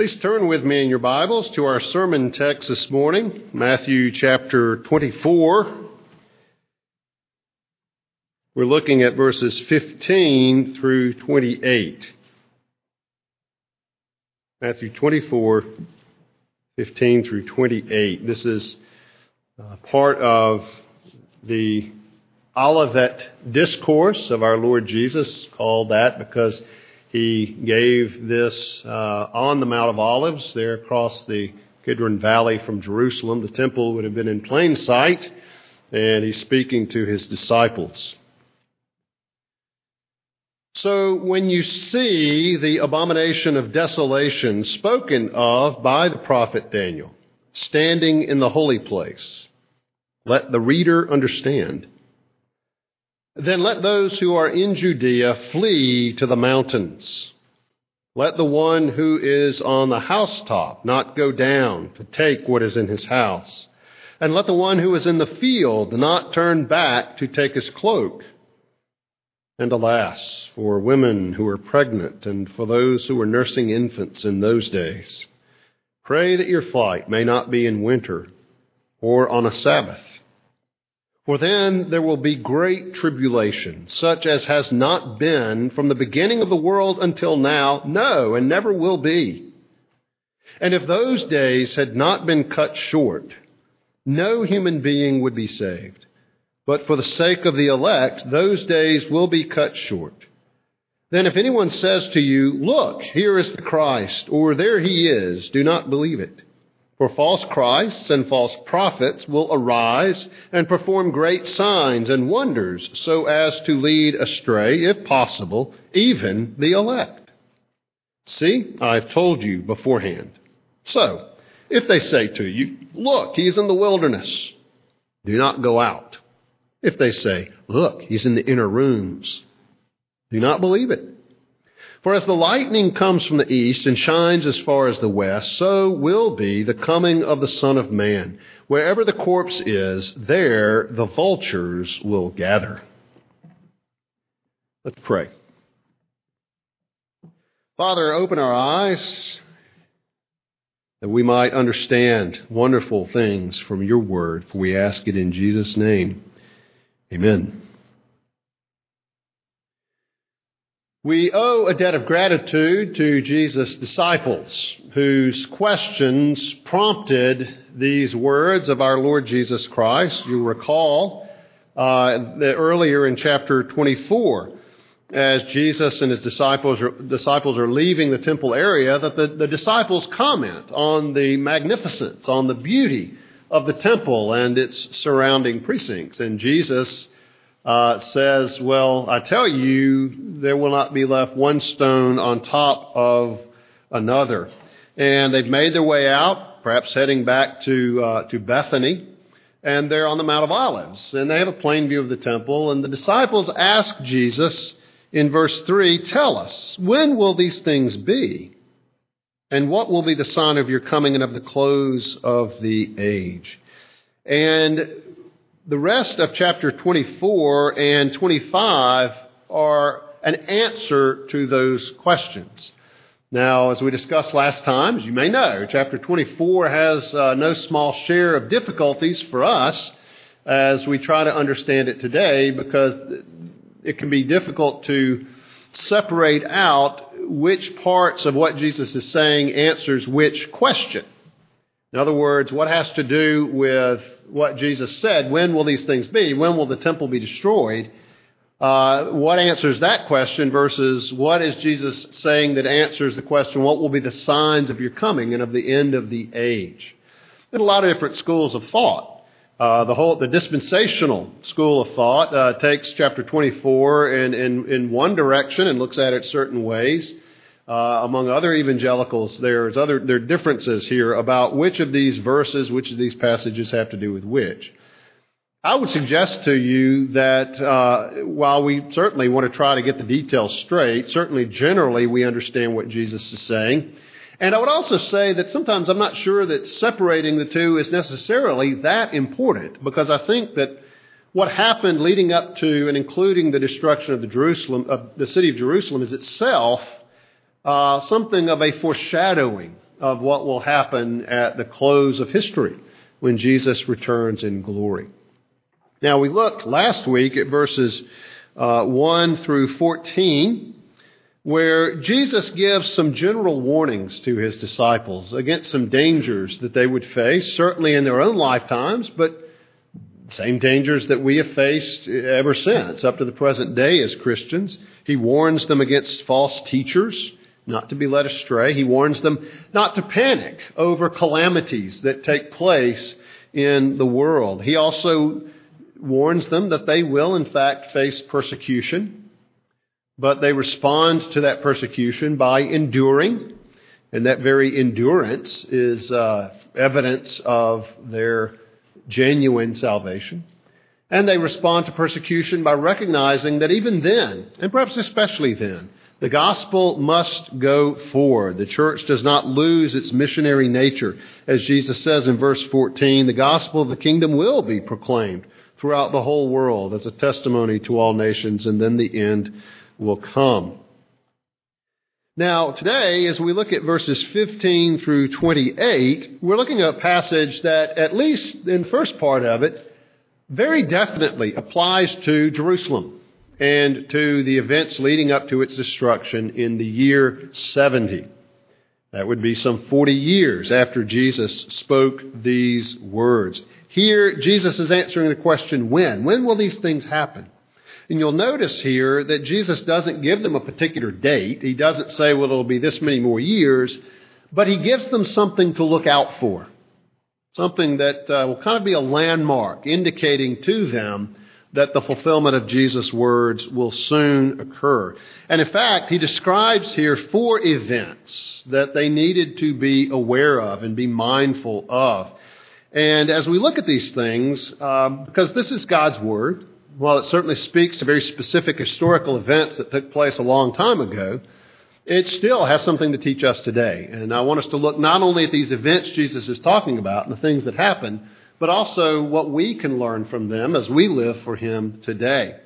Please turn with me in your Bibles to our sermon text this morning, Matthew chapter 24. We're looking at verses 15 through 28. Matthew 24, 15 through 28. This is uh, part of the Olivet Discourse of our Lord Jesus, called that because he gave this uh, on the Mount of Olives, there across the Kidron Valley from Jerusalem. The temple would have been in plain sight, and he's speaking to his disciples. So, when you see the abomination of desolation spoken of by the prophet Daniel standing in the holy place, let the reader understand then let those who are in Judea flee to the mountains. Let the one who is on the housetop not go down to take what is in his house. And let the one who is in the field not turn back to take his cloak. And alas, for women who are pregnant and for those who are nursing infants in those days, pray that your flight may not be in winter or on a Sabbath for then there will be great tribulation, such as has not been from the beginning of the world until now, no, and never will be. And if those days had not been cut short, no human being would be saved. But for the sake of the elect, those days will be cut short. Then if anyone says to you, Look, here is the Christ, or there he is, do not believe it. For false Christs and false prophets will arise and perform great signs and wonders so as to lead astray, if possible, even the elect. See, I've told you beforehand. So, if they say to you, Look, he's in the wilderness, do not go out. If they say, Look, he's in the inner rooms, do not believe it. For as the lightning comes from the east and shines as far as the west, so will be the coming of the Son of Man. Wherever the corpse is, there the vultures will gather. Let's pray. Father, open our eyes that we might understand wonderful things from your word, for we ask it in Jesus' name. Amen. We owe a debt of gratitude to Jesus' disciples, whose questions prompted these words of our Lord Jesus Christ. You recall uh, earlier in chapter 24, as Jesus and his disciples are, disciples are leaving the temple area, that the, the disciples comment on the magnificence, on the beauty of the temple and its surrounding precincts. And Jesus uh, says, Well, I tell you, there will not be left one stone on top of another. And they've made their way out, perhaps heading back to, uh, to Bethany, and they're on the Mount of Olives. And they have a plain view of the temple. And the disciples ask Jesus in verse 3 Tell us, when will these things be? And what will be the sign of your coming and of the close of the age? And the rest of chapter 24 and 25 are an answer to those questions. Now, as we discussed last time, as you may know, chapter 24 has uh, no small share of difficulties for us as we try to understand it today because it can be difficult to separate out which parts of what Jesus is saying answers which question. In other words, what has to do with what Jesus said? When will these things be? When will the temple be destroyed? Uh, what answers that question versus what is Jesus saying that answers the question, what will be the signs of your coming and of the end of the age? There's a lot of different schools of thought. Uh, the whole the dispensational school of thought uh, takes chapter 24 in, in, in one direction and looks at it certain ways. Uh, among other evangelicals, there's other there are differences here about which of these verses, which of these passages have to do with which. I would suggest to you that uh, while we certainly want to try to get the details straight, certainly generally we understand what Jesus is saying. And I would also say that sometimes I'm not sure that separating the two is necessarily that important because I think that what happened leading up to and including the destruction of the Jerusalem of the city of Jerusalem is itself uh, something of a foreshadowing of what will happen at the close of history when Jesus returns in glory. Now, we looked last week at verses uh, 1 through 14, where Jesus gives some general warnings to his disciples against some dangers that they would face, certainly in their own lifetimes, but same dangers that we have faced ever since, up to the present day as Christians. He warns them against false teachers, not to be led astray. He warns them not to panic over calamities that take place in the world. He also warns them that they will, in fact, face persecution, but they respond to that persecution by enduring, and that very endurance is uh, evidence of their genuine salvation. And they respond to persecution by recognizing that even then, and perhaps especially then, the gospel must go forward. The church does not lose its missionary nature. As Jesus says in verse 14, the gospel of the kingdom will be proclaimed throughout the whole world as a testimony to all nations, and then the end will come. Now, today, as we look at verses 15 through 28, we're looking at a passage that, at least in the first part of it, very definitely applies to Jerusalem and to the events leading up to its destruction in the year 70. That would be some 40 years after Jesus spoke these words. Here, Jesus is answering the question when? When will these things happen? And you'll notice here that Jesus doesn't give them a particular date. He doesn't say, well, it'll be this many more years, but he gives them something to look out for. Something that uh, will kind of be a landmark indicating to them that the fulfillment of Jesus' words will soon occur. And in fact, he describes here four events that they needed to be aware of and be mindful of. And as we look at these things, um, because this is God's Word, while it certainly speaks to very specific historical events that took place a long time ago, it still has something to teach us today. And I want us to look not only at these events Jesus is talking about and the things that happen, but also what we can learn from them as we live for Him today.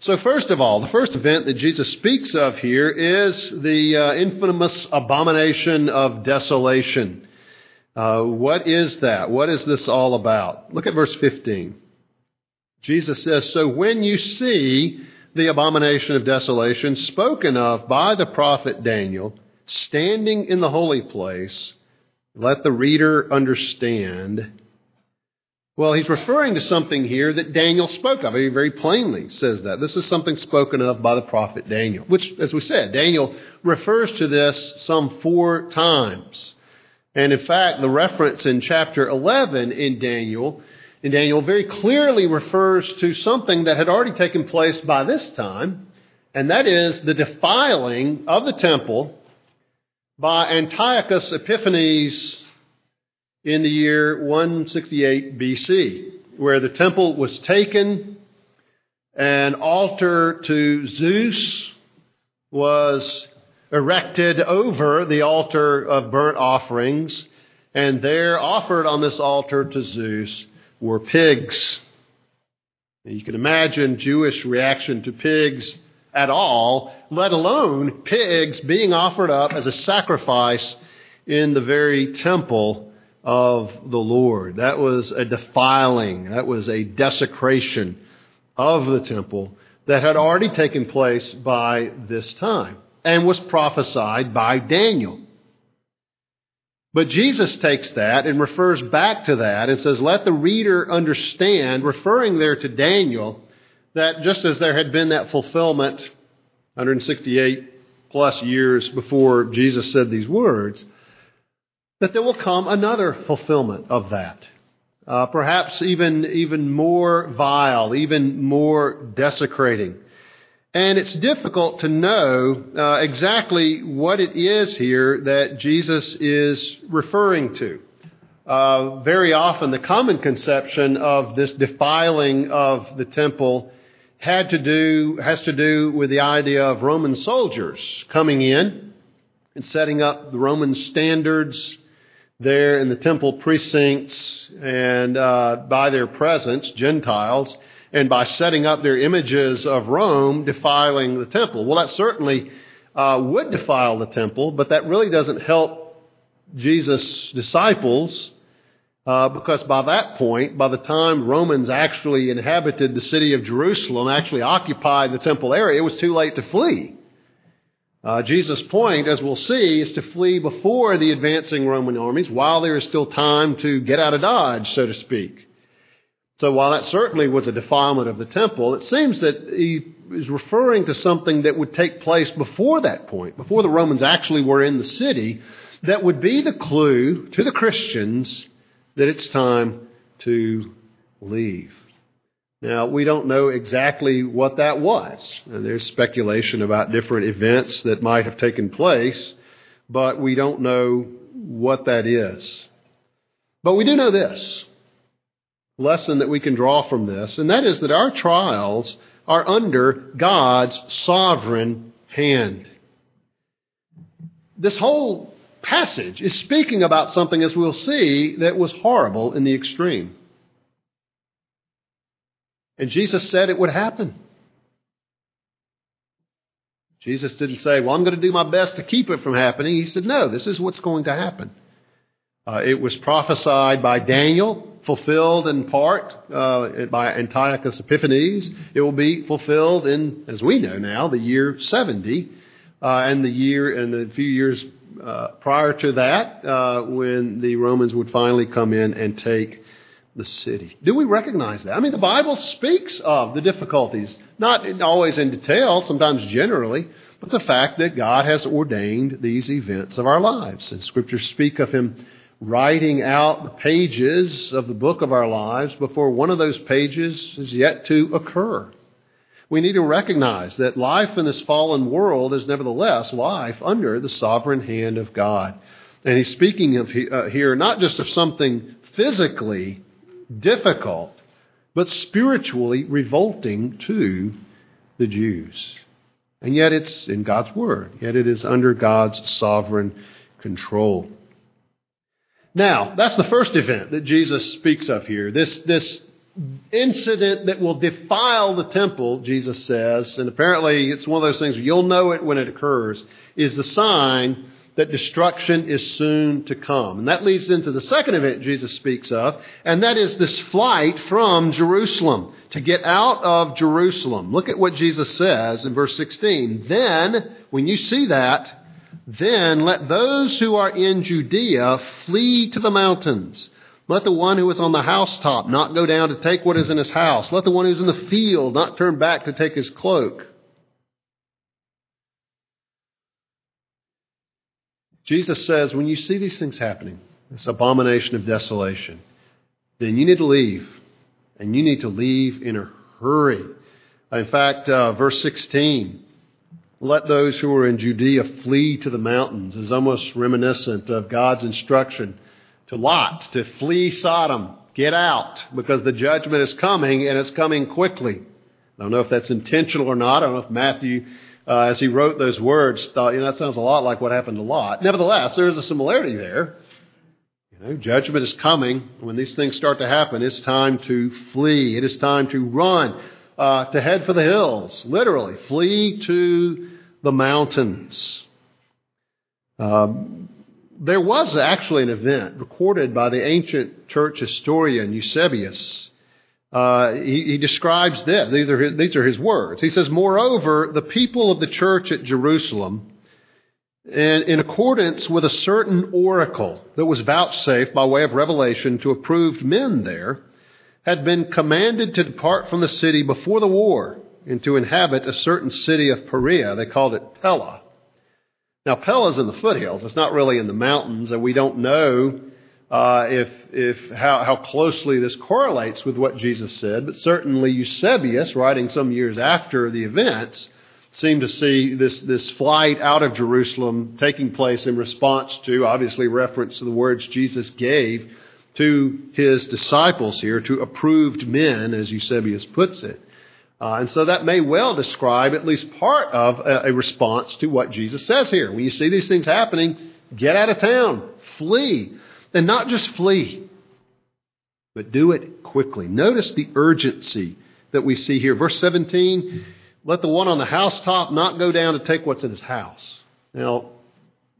So, first of all, the first event that Jesus speaks of here is the uh, infamous abomination of desolation. Uh, what is that? What is this all about? Look at verse 15. Jesus says, So when you see the abomination of desolation spoken of by the prophet Daniel standing in the holy place, let the reader understand. Well, he's referring to something here that Daniel spoke of. He very plainly says that. This is something spoken of by the prophet Daniel, which, as we said, Daniel refers to this some four times. And in fact, the reference in chapter 11 in Daniel, in Daniel very clearly refers to something that had already taken place by this time, and that is the defiling of the temple by Antiochus Epiphanes in the year 168 BC, where the temple was taken, an altar to Zeus was erected over the altar of burnt offerings, and there offered on this altar to Zeus were pigs. You can imagine Jewish reaction to pigs at all, let alone pigs being offered up as a sacrifice in the very temple of the Lord. That was a defiling, that was a desecration of the temple that had already taken place by this time and was prophesied by Daniel. But Jesus takes that and refers back to that and says, Let the reader understand, referring there to Daniel, that just as there had been that fulfillment 168 plus years before Jesus said these words, that there will come another fulfillment of that. Uh, perhaps even, even more vile, even more desecrating. And it's difficult to know uh, exactly what it is here that Jesus is referring to. Uh, very often, the common conception of this defiling of the temple had to do has to do with the idea of Roman soldiers coming in and setting up the Roman standards there in the temple precincts, and uh, by their presence, Gentiles and by setting up their images of Rome, defiling the temple. Well, that certainly uh, would defile the temple, but that really doesn't help Jesus' disciples. Uh, because by that point, by the time Romans actually inhabited the city of Jerusalem, actually occupied the temple area, it was too late to flee. Uh, Jesus' point, as we'll see, is to flee before the advancing Roman armies while there is still time to get out of Dodge, so to speak. So while that certainly was a defilement of the temple, it seems that he is referring to something that would take place before that point, before the Romans actually were in the city, that would be the clue to the Christians that it's time to leave. Now, we don't know exactly what that was. And there's speculation about different events that might have taken place, but we don't know what that is. But we do know this lesson that we can draw from this, and that is that our trials are under God's sovereign hand. This whole passage is speaking about something, as we'll see, that was horrible in the extreme. And Jesus said it would happen. Jesus didn't say, Well, I'm going to do my best to keep it from happening. He said, No, this is what's going to happen. Uh, it was prophesied by Daniel fulfilled in part uh, by Antiochus Epiphanes. It will be fulfilled in, as we know now, the year 70, uh, and the year and the few years uh, prior to that, uh, when the Romans would finally come in and take the city. Do we recognize that? I mean, the Bible speaks of the difficulties, not always in detail, sometimes generally, but the fact that God has ordained these events of our lives. And scriptures speak of Him writing out the pages of the book of our lives before one of those pages is yet to occur. We need to recognize that life in this fallen world is nevertheless life under the sovereign hand of God. And he's speaking of uh, here not just of something physically difficult, but spiritually revolting to the Jews. And yet it's in God's Word, yet it is under God's sovereign control. Now, that's the first event that Jesus speaks of here. This, this incident that will defile the temple, Jesus says, and apparently it's one of those things you'll know it when it occurs, is the sign that destruction is soon to come. And that leads into the second event Jesus speaks of, and that is this flight from Jerusalem, to get out of Jerusalem. Look at what Jesus says in verse 16. Then, when you see that, then let those who are in Judea flee to the mountains. Let the one who is on the housetop not go down to take what is in his house. Let the one who's in the field not turn back to take his cloak. Jesus says, when you see these things happening, this abomination of desolation, then you need to leave. And you need to leave in a hurry. In fact, uh, verse 16 let those who are in Judea flee to the mountains is almost reminiscent of God's instruction to Lot to flee Sodom. Get out because the judgment is coming and it's coming quickly. I don't know if that's intentional or not. I don't know if Matthew, uh, as he wrote those words, thought, you know, that sounds a lot like what happened to Lot. Nevertheless, there is a similarity there. You know, judgment is coming. When these things start to happen, it's time to flee. It is time to run uh, to head for the hills, literally, flee to the mountains. Um, there was actually an event recorded by the ancient church historian Eusebius. Uh, he, he, describes this. These are, his, these are his words. He says, Moreover, the people of the church at Jerusalem, in, in accordance with a certain oracle that was vouchsafed by way of revelation to approved men there, had been commanded to depart from the city before the war and to inhabit a certain city of Perea. They called it Pella. Now, Pella is in the foothills. It's not really in the mountains, and we don't know uh, if, if how, how closely this correlates with what Jesus said. But certainly Eusebius, writing some years after the events, seemed to see this, this flight out of Jerusalem taking place in response to, obviously, reference to the words Jesus gave to his disciples here, to approved men, as Eusebius puts it. Uh, and so that may well describe at least part of a, a response to what Jesus says here. When you see these things happening, get out of town, flee. And not just flee, but do it quickly. Notice the urgency that we see here. Verse 17 let the one on the housetop not go down to take what's in his house. Now,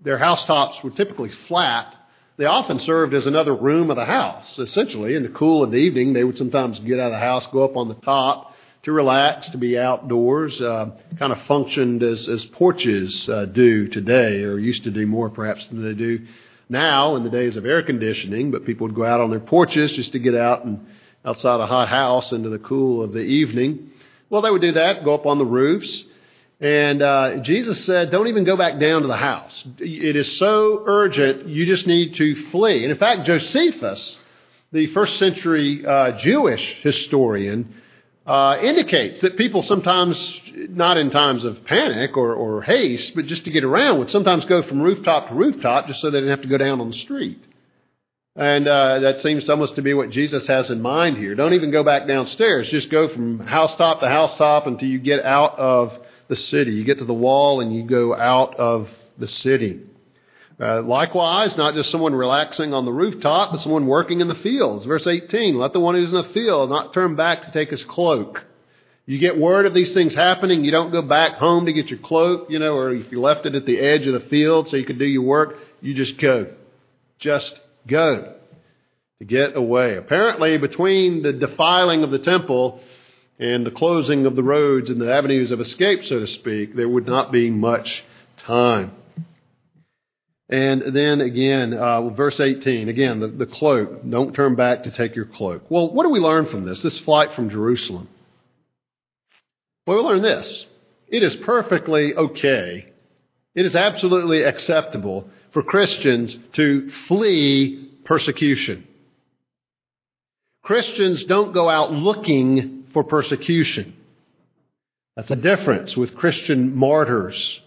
their housetops were typically flat. They often served as another room of the house. Essentially, in the cool of the evening, they would sometimes get out of the house, go up on the top to relax, to be outdoors. Uh, kind of functioned as, as porches uh, do today, or used to do more perhaps than they do now in the days of air conditioning. But people would go out on their porches just to get out and outside a hot house into the cool of the evening. Well, they would do that, go up on the roofs. And uh, Jesus said, don't even go back down to the house. It is so urgent, you just need to flee. And in fact, Josephus, the first century uh, Jewish historian, uh, indicates that people sometimes, not in times of panic or, or haste, but just to get around, would sometimes go from rooftop to rooftop just so they didn't have to go down on the street. And uh, that seems almost to be what Jesus has in mind here. Don't even go back downstairs. Just go from housetop to housetop until you get out of the city. You get to the wall and you go out of the city. Uh, likewise, not just someone relaxing on the rooftop, but someone working in the fields. Verse 18, let the one who's in the field not turn back to take his cloak. You get word of these things happening, you don't go back home to get your cloak, you know, or if you left it at the edge of the field so you could do your work, you just go. Just go to get away. Apparently, between the defiling of the temple and the closing of the roads and the avenues of escape, so to speak, there would not be much time. And then again, uh, verse 18, again, the, the cloak. Don't turn back to take your cloak. Well, what do we learn from this, this flight from Jerusalem? Well, we learn this. It is perfectly okay. It is absolutely acceptable for Christians to flee persecution. Christians don't go out looking for persecution. That's a difference with Christian martyrs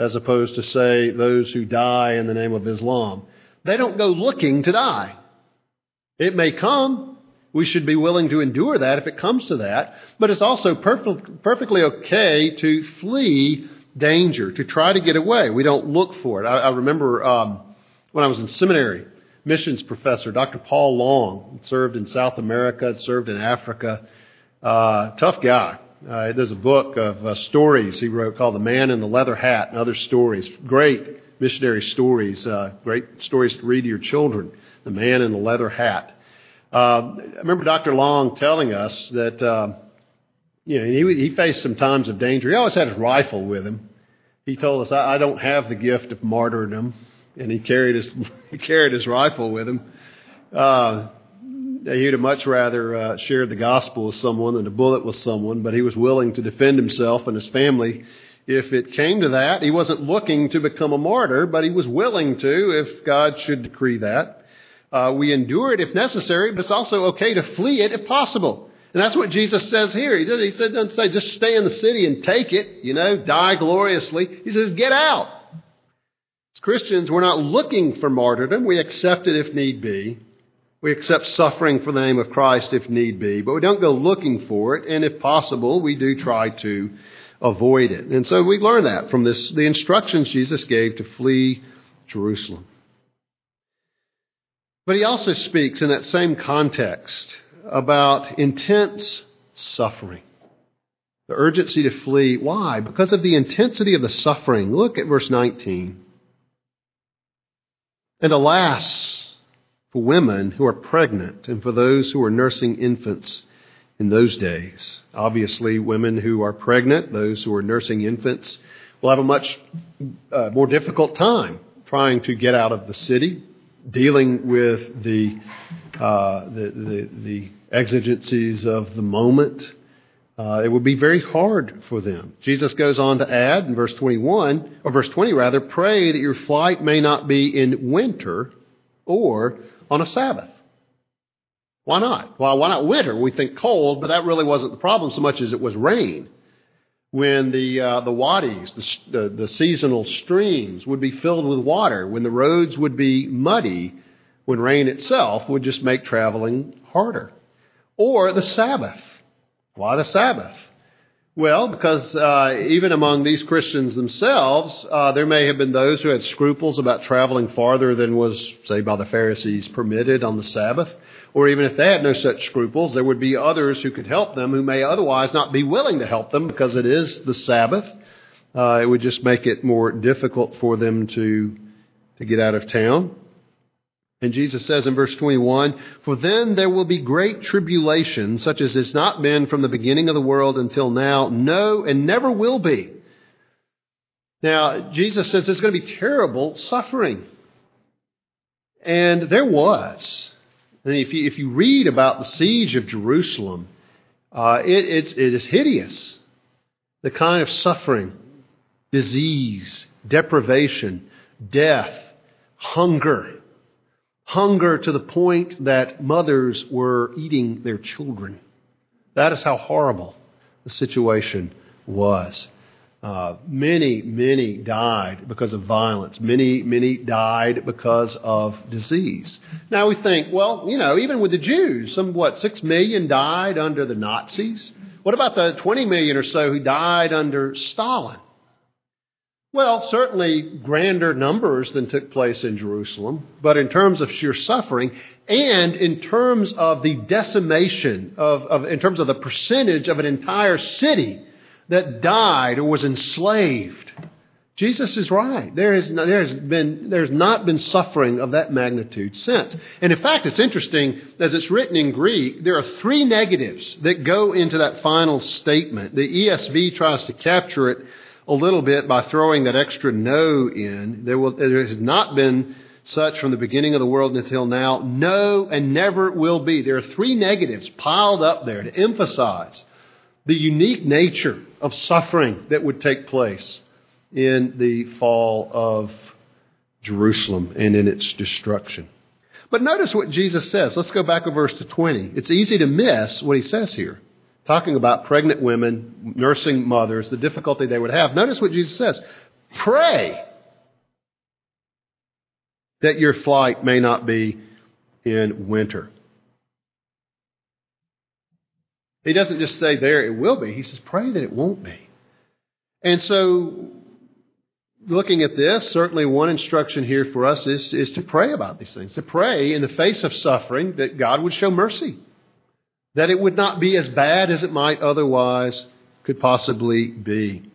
as opposed to, say, those who die in the name of Islam. They don't go looking to die. It may come. We should be willing to endure that if it comes to that. But it's also perfect, perfectly okay to flee danger, to try to get away. We don't look for it. I, I remember um, when I was in seminary, missions professor, Dr. Paul Long, served in South America, served in Africa. Uh, tough guy. Uh, there's a book of uh, stories he wrote called The Man in the Leather Hat and Other Stories. Great missionary stories, uh, great stories to read to your children. The Man in the Leather Hat. Uh, I remember Dr. Long telling us that uh, you know, he, he faced some times of danger. He always had his rifle with him. He told us, I, I don't have the gift of martyrdom. And he carried his, he carried his rifle with him. He'd have much rather uh, shared the gospel with someone than a bullet with someone, but he was willing to defend himself and his family if it came to that. He wasn't looking to become a martyr, but he was willing to if God should decree that. Uh, we endure it if necessary, but it's also okay to flee it if possible. And that's what Jesus says here. He, does, he doesn't say just stay in the city and take it, you know, die gloriously. He says get out. As Christians, we're not looking for martyrdom. We accept it if need be. We accept suffering for the name of Christ if need be, but we don't go looking for it. And if possible, we do try to avoid it. And so we learn that from this, the instructions Jesus gave to flee Jerusalem. But he also speaks in that same context about intense suffering. The urgency to flee. Why? Because of the intensity of the suffering. Look at verse 19. And alas, for women who are pregnant and for those who are nursing infants in those days. Obviously, women who are pregnant, those who are nursing infants, will have a much uh, more difficult time trying to get out of the city, dealing with the, uh, the, the, the exigencies of the moment. Uh, it would be very hard for them. Jesus goes on to add in verse 21, or verse 20 rather, pray that your flight may not be in winter or on a Sabbath. Why not? Well, why not winter? We think cold, but that really wasn't the problem so much as it was rain. when the, uh, the wadis, the, the, the seasonal streams, would be filled with water, when the roads would be muddy, when rain itself would just make traveling harder. Or the Sabbath. Why the Sabbath? Well, because uh, even among these Christians themselves, uh, there may have been those who had scruples about traveling farther than was, say, by the Pharisees permitted on the Sabbath. Or even if they had no such scruples, there would be others who could help them who may otherwise not be willing to help them because it is the Sabbath. Uh, it would just make it more difficult for them to, to get out of town. And Jesus says in verse 21, For then there will be great tribulation, such as has not been from the beginning of the world until now, no, and never will be. Now, Jesus says there's going to be terrible suffering. And there was. And if you, if you read about the siege of Jerusalem, uh, it, it's, it is hideous. The kind of suffering, disease, deprivation, death, hunger hunger to the point that mothers were eating their children. That is how horrible the situation was. Uh, many, many died because of violence. Many, many died because of disease. Now we think, well, you know, even with the Jews, some, what, six million died under the Nazis? What about the 20 million or so who died under Stalin? Well, certainly grander numbers than took place in Jerusalem, but in terms of sheer suffering and in terms of the decimation of, of, in terms of the percentage of an entire city that died or was enslaved. Jesus is right. There is, there has been, there's not been suffering of that magnitude since. And in fact, it's interesting, as it's written in Greek, there are three negatives that go into that final statement. The ESV tries to capture it a little bit by throwing that extra no in. There, will, there has not been such from the beginning of the world until now. No, and never will be. There are three negatives piled up there to emphasize the unique nature of suffering that would take place in the fall of Jerusalem and in its destruction. But notice what Jesus says. Let's go back a verse to 20. It's easy to miss what he says here talking about pregnant women, nursing mothers, the difficulty they would have. Notice what Jesus says pray that your flight may not be in winter. He doesn't just say there it will be, he says pray that it won't be. And so, looking at this, certainly one instruction here for us is, is to pray about these things, to pray in the face of suffering that God would show mercy that it would not be as bad as it might otherwise could possibly be.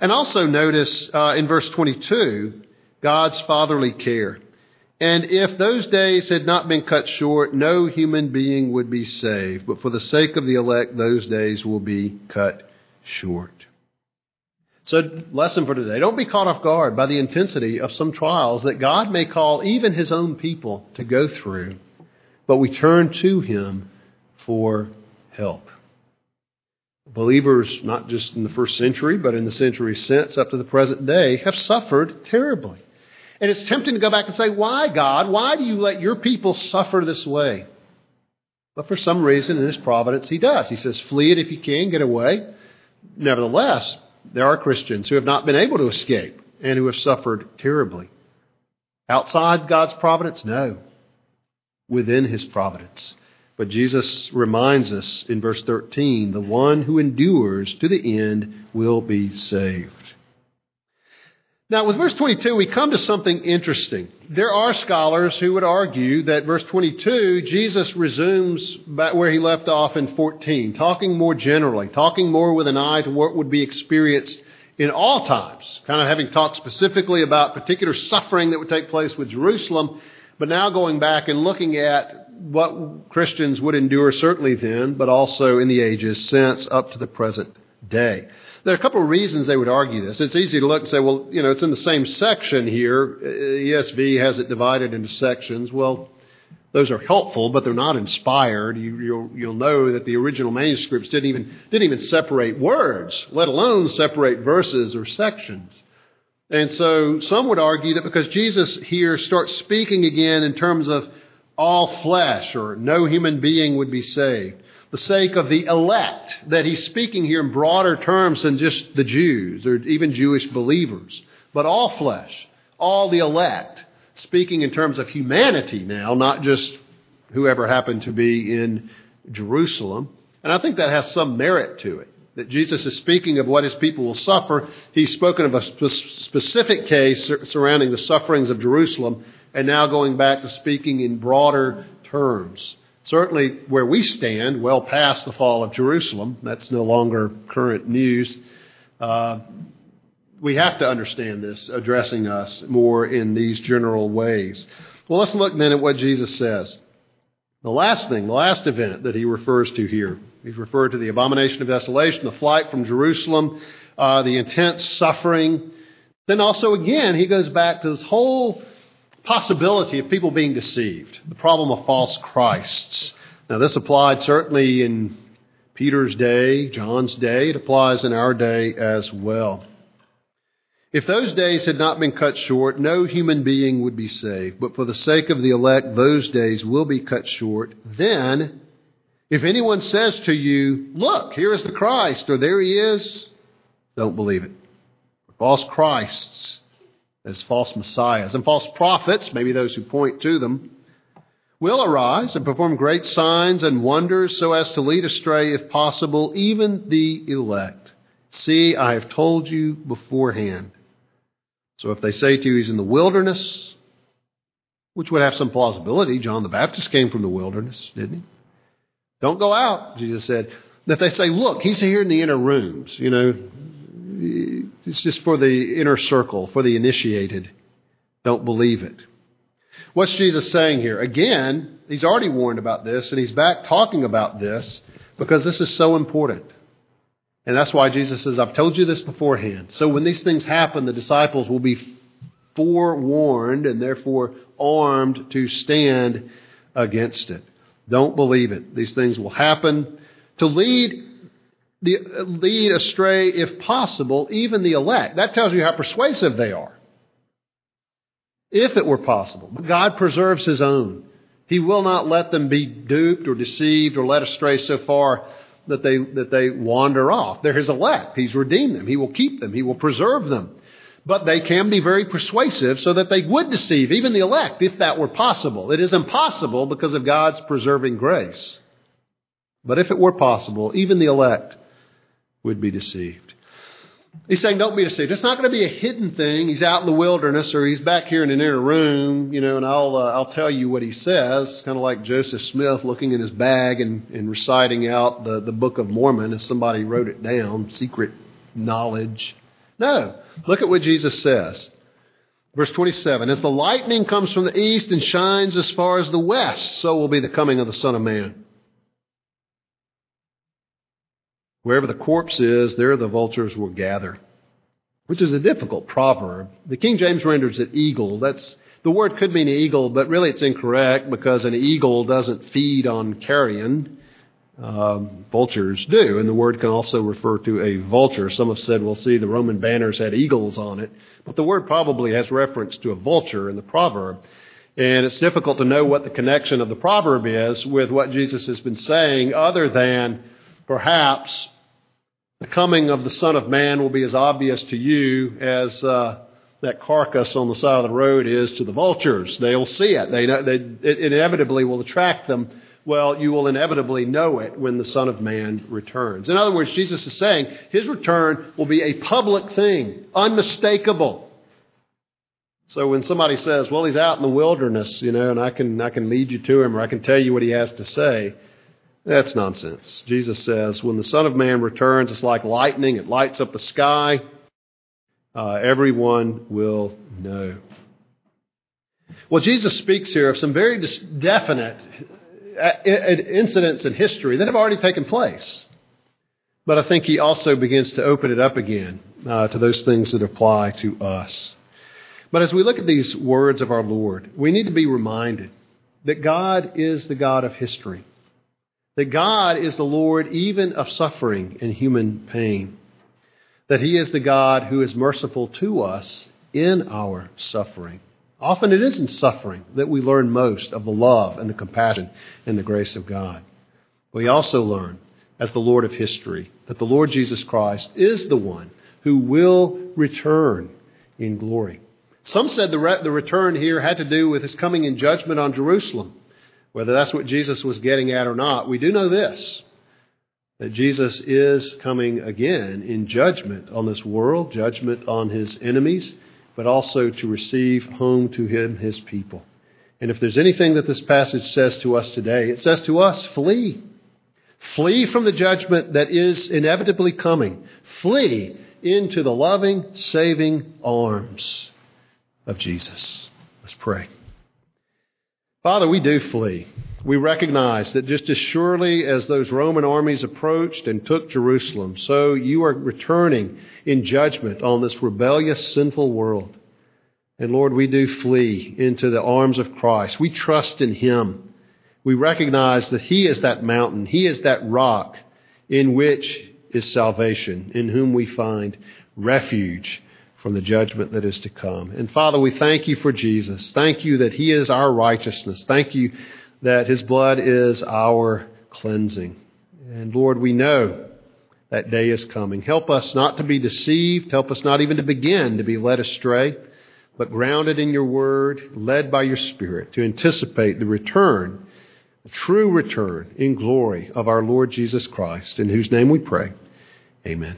And also notice uh, in verse 22 God's fatherly care. And if those days had not been cut short, no human being would be saved. But for the sake of the elect, those days will be cut short. So, lesson for today don't be caught off guard by the intensity of some trials that God may call even his own people to go through. But we turn to him for help. Believers, not just in the first century, but in the century since up to the present day, have suffered terribly. And it's tempting to go back and say, Why, God? Why do you let your people suffer this way? But for some reason, in His providence, He does. He says, Flee it if you can, get away. Nevertheless, there are Christians who have not been able to escape and who have suffered terribly. Outside God's providence? No. Within His providence. But Jesus reminds us in verse 13 the one who endures to the end will be saved. Now, with verse 22, we come to something interesting. There are scholars who would argue that verse 22, Jesus resumes back where he left off in 14, talking more generally, talking more with an eye to what would be experienced in all times, kind of having talked specifically about particular suffering that would take place with Jerusalem, but now going back and looking at what Christians would endure certainly then, but also in the ages since up to the present day. There are a couple of reasons they would argue this. It's easy to look and say, well, you know, it's in the same section here. ESV has it divided into sections. Well, those are helpful, but they're not inspired. You, will know that the original manuscripts didn't even, didn't even separate words, let alone separate verses or sections. And so some would argue that because Jesus here starts speaking again in terms of all flesh or no human being would be saved. the sake of the elect, that he's speaking here in broader terms than just the Jews or even Jewish believers, but all flesh, all the elect, speaking in terms of humanity now, not just whoever happened to be in Jerusalem. And I think that has some merit to it. That Jesus is speaking of what his people will suffer. He's spoken of a specific case surrounding the sufferings of Jerusalem, and now going back to speaking in broader terms. Certainly, where we stand, well past the fall of Jerusalem, that's no longer current news. Uh, we have to understand this, addressing us more in these general ways. Well, let's look then at what Jesus says. The last thing, the last event that he refers to here, he's referred to the abomination of desolation, the flight from Jerusalem, uh, the intense suffering. Then also, again, he goes back to this whole possibility of people being deceived, the problem of false Christs. Now, this applied certainly in Peter's day, John's day. It applies in our day as well. If those days had not been cut short, no human being would be saved. But for the sake of the elect, those days will be cut short. Then, if anyone says to you, Look, here is the Christ, or there he is, don't believe it. False Christs, as false messiahs, and false prophets, maybe those who point to them, will arise and perform great signs and wonders so as to lead astray, if possible, even the elect. See, I have told you beforehand. So if they say to you he's in the wilderness, which would have some plausibility, John the Baptist came from the wilderness, didn't he? Don't go out, Jesus said. If they say, look, he's here in the inner rooms, you know, it's just for the inner circle, for the initiated. Don't believe it. What's Jesus saying here? Again, he's already warned about this, and he's back talking about this because this is so important. And that's why Jesus says, I've told you this beforehand. So when these things happen, the disciples will be forewarned and therefore armed to stand against it. Don't believe it. These things will happen to lead lead astray, if possible, even the elect. That tells you how persuasive they are. If it were possible. But God preserves His own. He will not let them be duped or deceived or led astray so far that they, that they wander off. They're his elect. He's redeemed them. He will keep them. He will preserve them. But they can be very persuasive so that they would deceive even the elect if that were possible. It is impossible because of God's preserving grace. But if it were possible, even the elect would be deceived. He's saying, don't be deceived. It's not going to be a hidden thing. He's out in the wilderness or he's back here in an inner room, you know, and I'll, uh, I'll tell you what he says. Kind of like Joseph Smith looking in his bag and, and reciting out the, the Book of Mormon as somebody wrote it down, secret knowledge. No. Look at what Jesus says. Verse 27 As the lightning comes from the east and shines as far as the west, so will be the coming of the Son of Man. Wherever the corpse is, there the vultures will gather, which is a difficult proverb. The King James renders it eagle. That's the word could mean eagle, but really it's incorrect because an eagle doesn't feed on carrion. Um, vultures do, and the word can also refer to a vulture. Some have said, well, see, the Roman banners had eagles on it, but the word probably has reference to a vulture in the proverb. And it's difficult to know what the connection of the proverb is with what Jesus has been saying, other than perhaps the coming of the Son of Man will be as obvious to you as uh, that carcass on the side of the road is to the vultures. They'll see it. They, know, they it inevitably will attract them. Well, you will inevitably know it when the Son of Man returns. In other words, Jesus is saying his return will be a public thing, unmistakable. So when somebody says, "Well, he's out in the wilderness," you know, and I can I can lead you to him, or I can tell you what he has to say, that's nonsense. Jesus says, when the Son of Man returns, it's like lightning, it lights up the sky. Uh, everyone will know. Well, Jesus speaks here of some very definite uh, incidents in history that have already taken place. But I think he also begins to open it up again uh, to those things that apply to us. But as we look at these words of our Lord, we need to be reminded that God is the God of history that God is the Lord even of suffering and human pain, that He is the God who is merciful to us in our suffering. Often it is in suffering that we learn most of the love and the compassion and the grace of God. We also learn, as the Lord of history, that the Lord Jesus Christ is the one who will return in glory. Some said the, re- the return here had to do with his coming in judgment on Jerusalem. Whether that's what Jesus was getting at or not, we do know this that Jesus is coming again in judgment on this world, judgment on his enemies, but also to receive home to him his people. And if there's anything that this passage says to us today, it says to us, flee. Flee from the judgment that is inevitably coming. Flee into the loving, saving arms of Jesus. Let's pray. Father, we do flee. We recognize that just as surely as those Roman armies approached and took Jerusalem, so you are returning in judgment on this rebellious, sinful world. And Lord, we do flee into the arms of Christ. We trust in Him. We recognize that He is that mountain, He is that rock in which is salvation, in whom we find refuge from the judgment that is to come. And Father, we thank you for Jesus. Thank you that He is our righteousness. Thank you that His blood is our cleansing. And Lord, we know that day is coming. Help us not to be deceived. Help us not even to begin to be led astray but grounded in your word, led by your spirit to anticipate the return, the true return in glory of our Lord Jesus Christ, in whose name we pray. Amen.